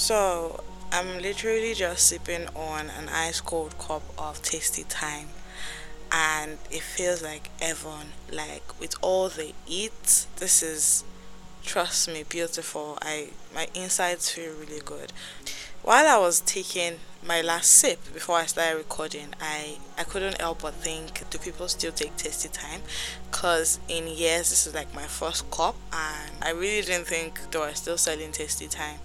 So, I'm literally just sipping on an ice cold cup of tasty time and it feels like heaven like with all the heat this is trust me beautiful i my insides feel really good while i was taking my last sip before I started recording, I I couldn't help but think, do people still take tasty time? Cause in years this is like my first cup, and I really didn't think they were still selling tasty time.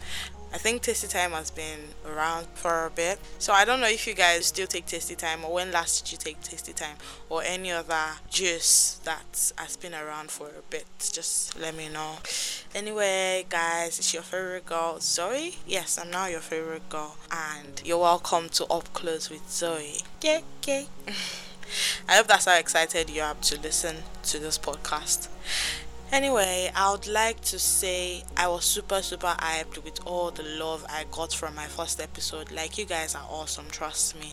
I think Tasty Time has been around for a bit. So I don't know if you guys still take Tasty Time or when last did you take Tasty Time or any other juice that has been around for a bit. Just let me know. Anyway, guys, it's your favorite girl, Zoe. Yes, I'm now your favorite girl. And you're welcome to Up Close with Zoe. Yeah, yeah. I hope that's how excited you are to listen to this podcast. Anyway, I would like to say I was super super hyped with all the love I got from my first episode. Like you guys are awesome, trust me.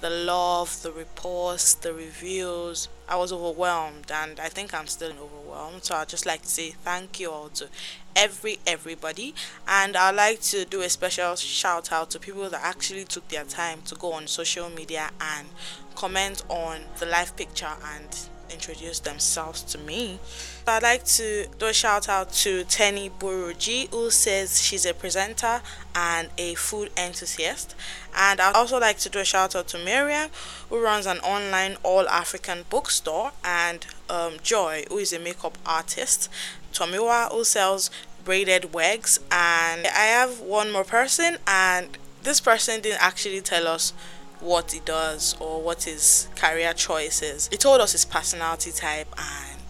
The love, the reports, the reviews. I was overwhelmed and I think I'm still overwhelmed. So I'd just like to say thank you all to every everybody and I'd like to do a special shout out to people that actually took their time to go on social media and comment on the live picture and introduce themselves to me. I'd like to do a shout out to Tenny Buruji, who says she's a presenter and a food enthusiast. And I'd also like to do a shout out to Miriam, who runs an online all African bookstore, and um, Joy, who is a makeup artist. Tomiwa, who sells braided wigs. And I have one more person, and this person didn't actually tell us what he does or what his career choice is. He told us his personality type and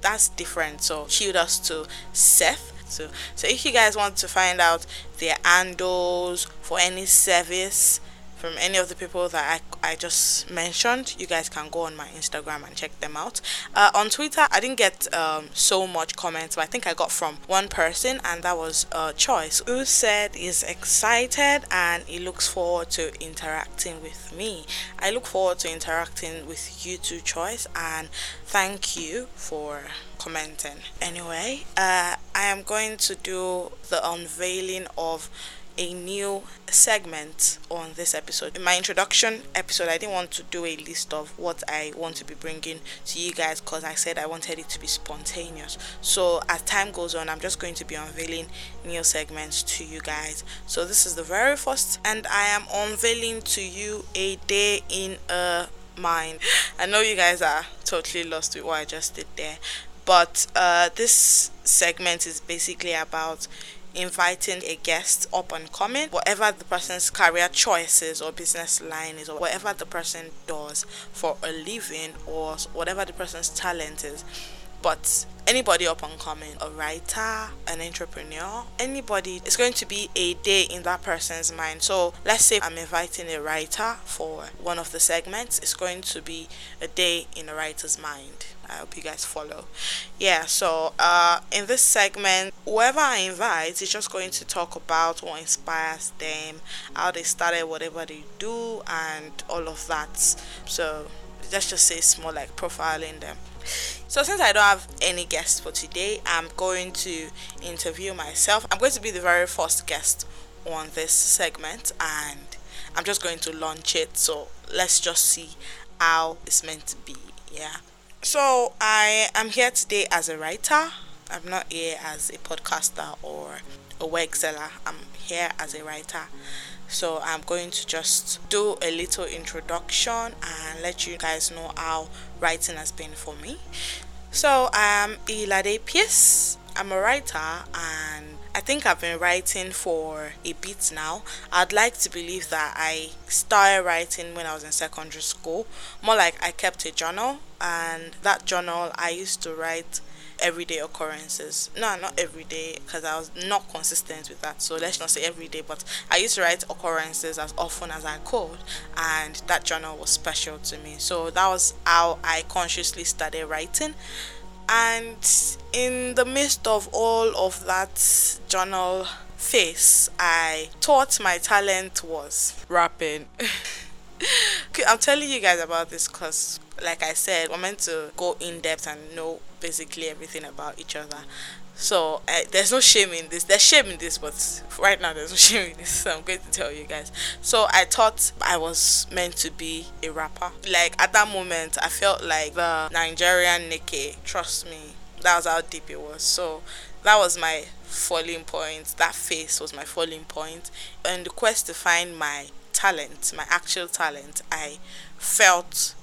that's different. So shield us to Seth. So so if you guys want to find out their handles for any service from any of the people that I, I just mentioned, you guys can go on my Instagram and check them out. Uh, on Twitter, I didn't get um, so much comments, but I think I got from one person, and that was uh, Choice, who said he's excited and he looks forward to interacting with me. I look forward to interacting with you too, Choice, and thank you for commenting. Anyway, uh, I am going to do the unveiling of a new segment on this episode. In my introduction episode, I didn't want to do a list of what I want to be bringing to you guys because I said I wanted it to be spontaneous. So, as time goes on, I'm just going to be unveiling new segments to you guys. So, this is the very first, and I am unveiling to you a day in a mind. I know you guys are totally lost with what I just did there, but uh, this segment is basically about inviting a guest up and coming, whatever the person's career choices or business line is, or whatever the person does for a living, or whatever the person's talent is. But anybody up and coming, a writer, an entrepreneur, anybody, it's going to be a day in that person's mind. So let's say I'm inviting a writer for one of the segments, it's going to be a day in a writer's mind. I hope you guys follow. Yeah, so uh, in this segment, whoever I invite is just going to talk about what inspires them, how they started whatever they do, and all of that. So let's just say it's more like profiling them. So since I don't have any guests for today, I'm going to interview myself. I'm going to be the very first guest on this segment and I'm just going to launch it. So let's just see how it's meant to be. Yeah. So I am here today as a writer. I'm not here as a podcaster or a web seller. I'm here as a writer. So I'm going to just do a little introduction and let you guys know how writing has been for me. So I'm Ilade Pierce. I'm a writer and I think I've been writing for a bit now. I'd like to believe that I started writing when I was in secondary school. More like I kept a journal, and that journal I used to write everyday occurrences. No, not every day because I was not consistent with that. So let's not say every day, but I used to write occurrences as often as I could, and that journal was special to me. So that was how I consciously started writing and in the midst of all of that journal phase, I thought my talent was rapping. I'm telling you guys about this because, like I said, we're meant to go in depth and know basically everything about each other. So there's no shame in this. There's shame in this, but right now there's no shame in this. So I'm going to tell you guys. So I thought I was meant to be a rapper. Like at that moment, I felt like the Nigerian Nicki. Trust me, that was how deep it was. So that was my falling point. That face was my falling point. And the quest to find my talent, my actual talent, I felt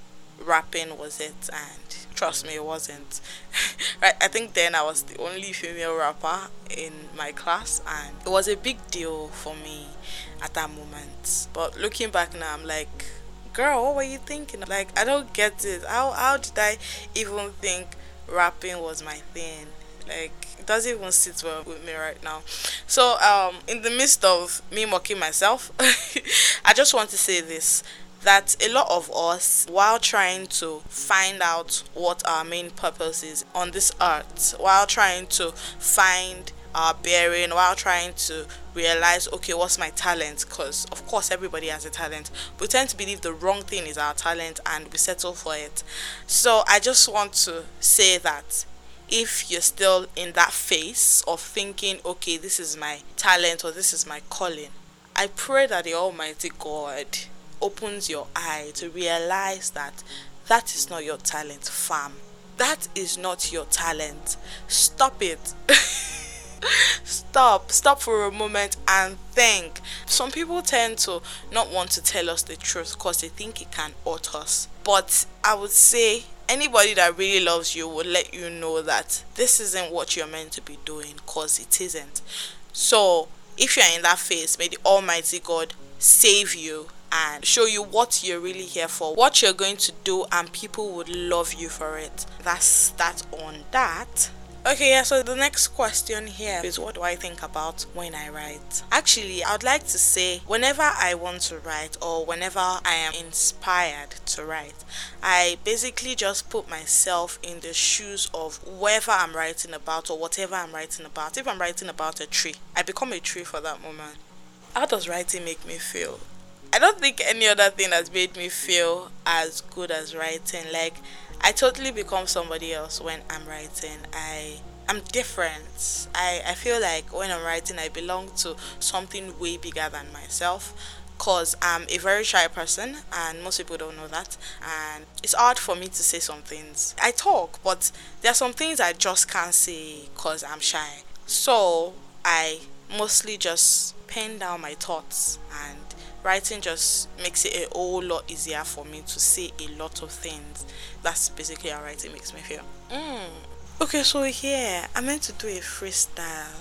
rapping was it and trust me it wasn't. Right i think then i was the only female rapper in my class and it was a big deal for me at that moment. But looking back now i'm like girl what were you thinking? Like i don't get it. How, how did i even think rapping was my thing? Like it doesn't even sit well with me right now. So um in the midst of me mocking myself i just want to say this that a lot of us while trying to find out what our main purpose is on this earth while trying to find our bearing while trying to realize okay what's my talent? Because of course everybody has a talent. We tend to believe the wrong thing is our talent and we settle for it. So i just want to say that if you're still in that phase of thinking, okay, this is my talent or this is my calling, I pray that the Almighty God opens your eye to realize that that is not your talent, fam. That is not your talent. Stop it. stop stop for a moment and think some people tend to not want to tell us the truth because they think it can hurt us but i would say anybody that really loves you will let you know that this isn't what you're meant to be doing because it isn't. So, if you're in that phase, may the Almighty God save you and show you what you're really here for, what you're going to do, and people would love you for it. That's that on that. Okay, yeah, so the next question here is what do I think about when I write? Actually, I would like to say whenever I want to write or whenever I am inspired to write, I basically just put myself in the shoes of whatever I'm writing about or whatever I'm writing about. If I'm writing about a tree, I become a tree for that moment. How does writing make me feel? I don't think any other thing has made me feel as good as writing. Like, I totally become somebody else when I'm writing. I I'm different. I, I feel like when I'm writing, I belong to something way bigger than myself because I'm a very shy person and most people don't know that. And it's hard for me to say some things. I talk, but there are some things I just can't say because I'm shy. So I mostly just pen down my thoughts and writing just makes it a whole lot easier for me to say a lot of things. That's basically how writing makes me feel. Mm. Okay, so here I meant to do a freestyle.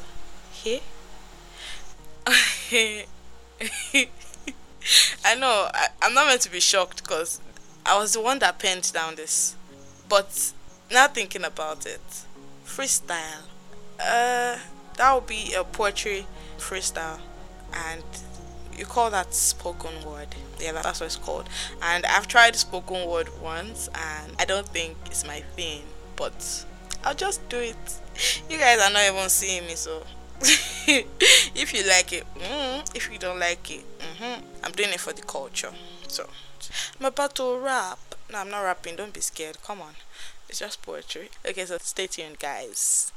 Here. I know I, I'm not meant to be shocked because I was the one that penned down this, but now thinking about it, freestyle. Uh, that would be a poetry freestyle, and you call that spoken word. Yeah, that's what it's called. And I've tried spoken word once, and I don't think it's my thing, but I'll just do it. You guys are not even seeing me, so if you like it, mm, if you don't like it, mm-hmm, I'm doing it for the culture. So I'm about to rap. No, I'm not rapping. Don't be scared. Come on, it's just poetry. Okay, so stay tuned, guys.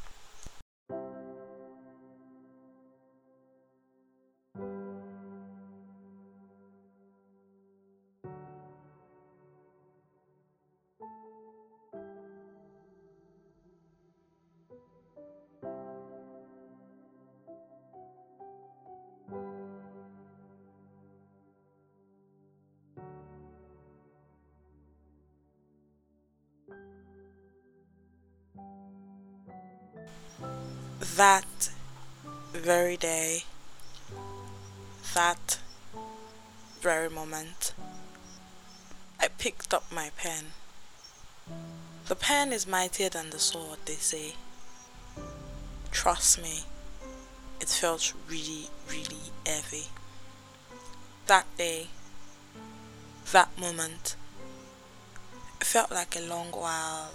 That very day, that very moment, I picked up my pen. The pen is mightier than the sword, they say. Trust me, it felt really, really heavy. That day, that moment, it felt like a long while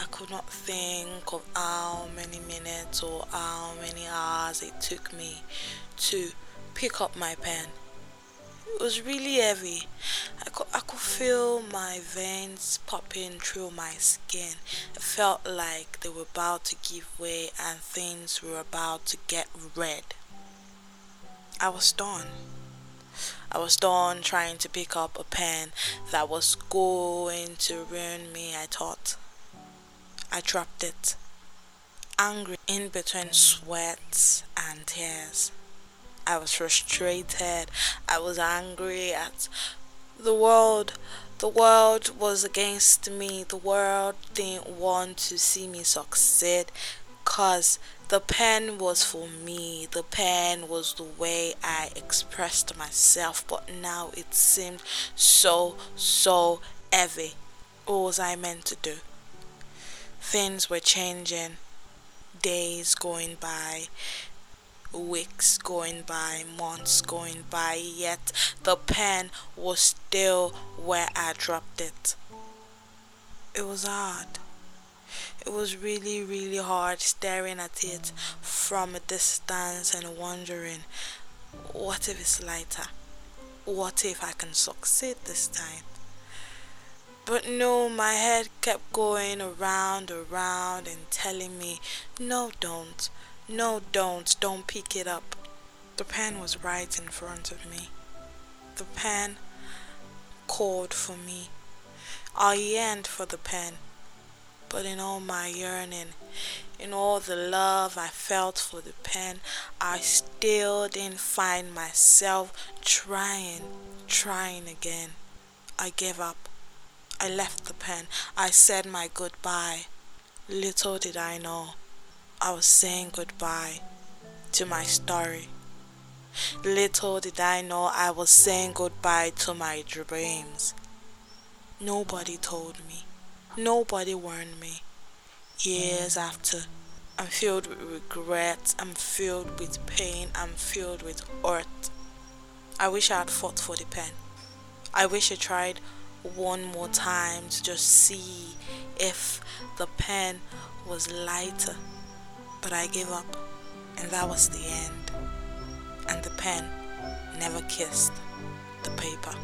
I could not think of how many minutes or how many hours it took me to pick up my pen. It was really heavy. I could, I could feel my veins popping through my skin. It felt like they were about to give way and things were about to get red. I was done. I was done trying to pick up a pen that was going to ruin me, I thought. I dropped it, angry in between sweat and tears. I was frustrated. I was angry at the world. The world was against me. The world didn't want to see me succeed because the pen was for me. The pen was the way I expressed myself. But now it seemed so, so heavy. What was I meant to do? Things were changing. Days going by weeks going by, months going by, yet the pen was still where I dropped it. It was hard. It was really, really hard staring at it from a distance and wondering, what if it's lighter? What if I can succeed this time? But no, my head kept going around, around, and telling me, no, don't. No, don't. Don't pick it up. The pen was right in front of me. The pen called for me. I yearned for the pen. But in all my yearning, in all the love I felt for the pen, I still didn't find myself trying, trying again. I gave up. I left the pen. I said my goodbye. Little did I know I was saying goodbye to my story. Little did I know I was saying goodbye to my dreams. Nobody told me. Nobody warned me. Years after, I'm filled with regret. I'm filled with pain. I'm filled with hurt. I wish I had fought for the pen. I wish I tried one more time to just see if the pen was lighter. But I gave up, and that was the end. And the pen never kissed the paper.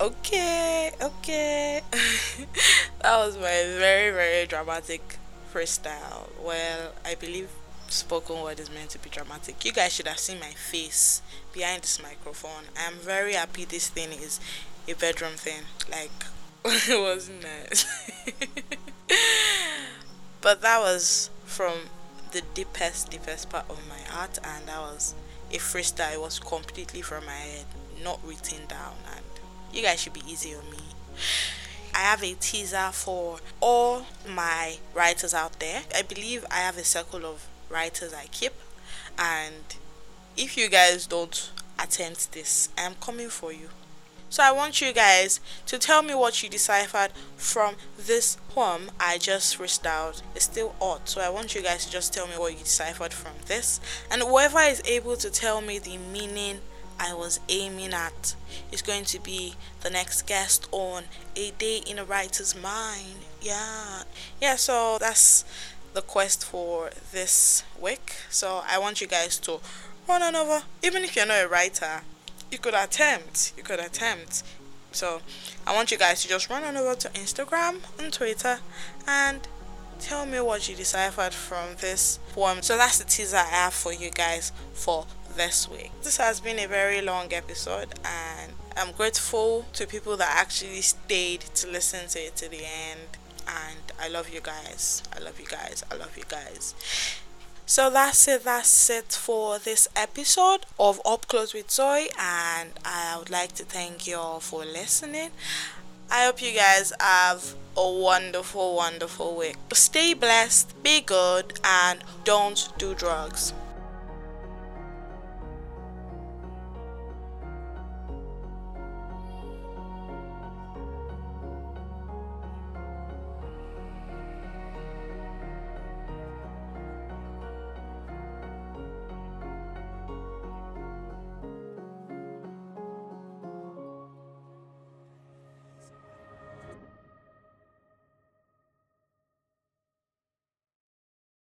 Okay okay. That was my very very dramatic freestyle. Well i believe spoken word is meant to be dramatic. You guys should have seen my face behind this microphone. I'm very happy this thing is a bedroom thing. Like it was nice. But that was from the deepest deepest part of my heart and that was a freestyle. It was completely from my head not written down and you guys should be easy on me. I have a teaser for all my writers out there. I believe I have a circle of writers I keep, and if you guys don't attempt this, I'm coming for you. So I want you guys to tell me what you deciphered from this poem I just freestyled. It's still odd, so I want you guys to just tell me what you deciphered from this. And whoever is able to tell me the meaning I was aiming at is going to be the next guest on A Day in a Writer's Mind. Yeah. Yeah, so that's the quest for this week. So I want you guys to run on over. Even if you're not a writer, you could attempt. You could attempt. So I want you guys to just run on over to Instagram and Twitter and tell me what you deciphered from this poem. So that's the teaser I have for you guys for this week. This has been a very long episode, and I'm grateful to people that actually stayed to listen to it to the end. And I love you guys. I love you guys. I love you guys. So that's it. That's it for this episode of Up Close with Zoe, and I would like to thank you all for listening. I hope you guys have a wonderful, wonderful week. Stay blessed, be good, and don't do drugs.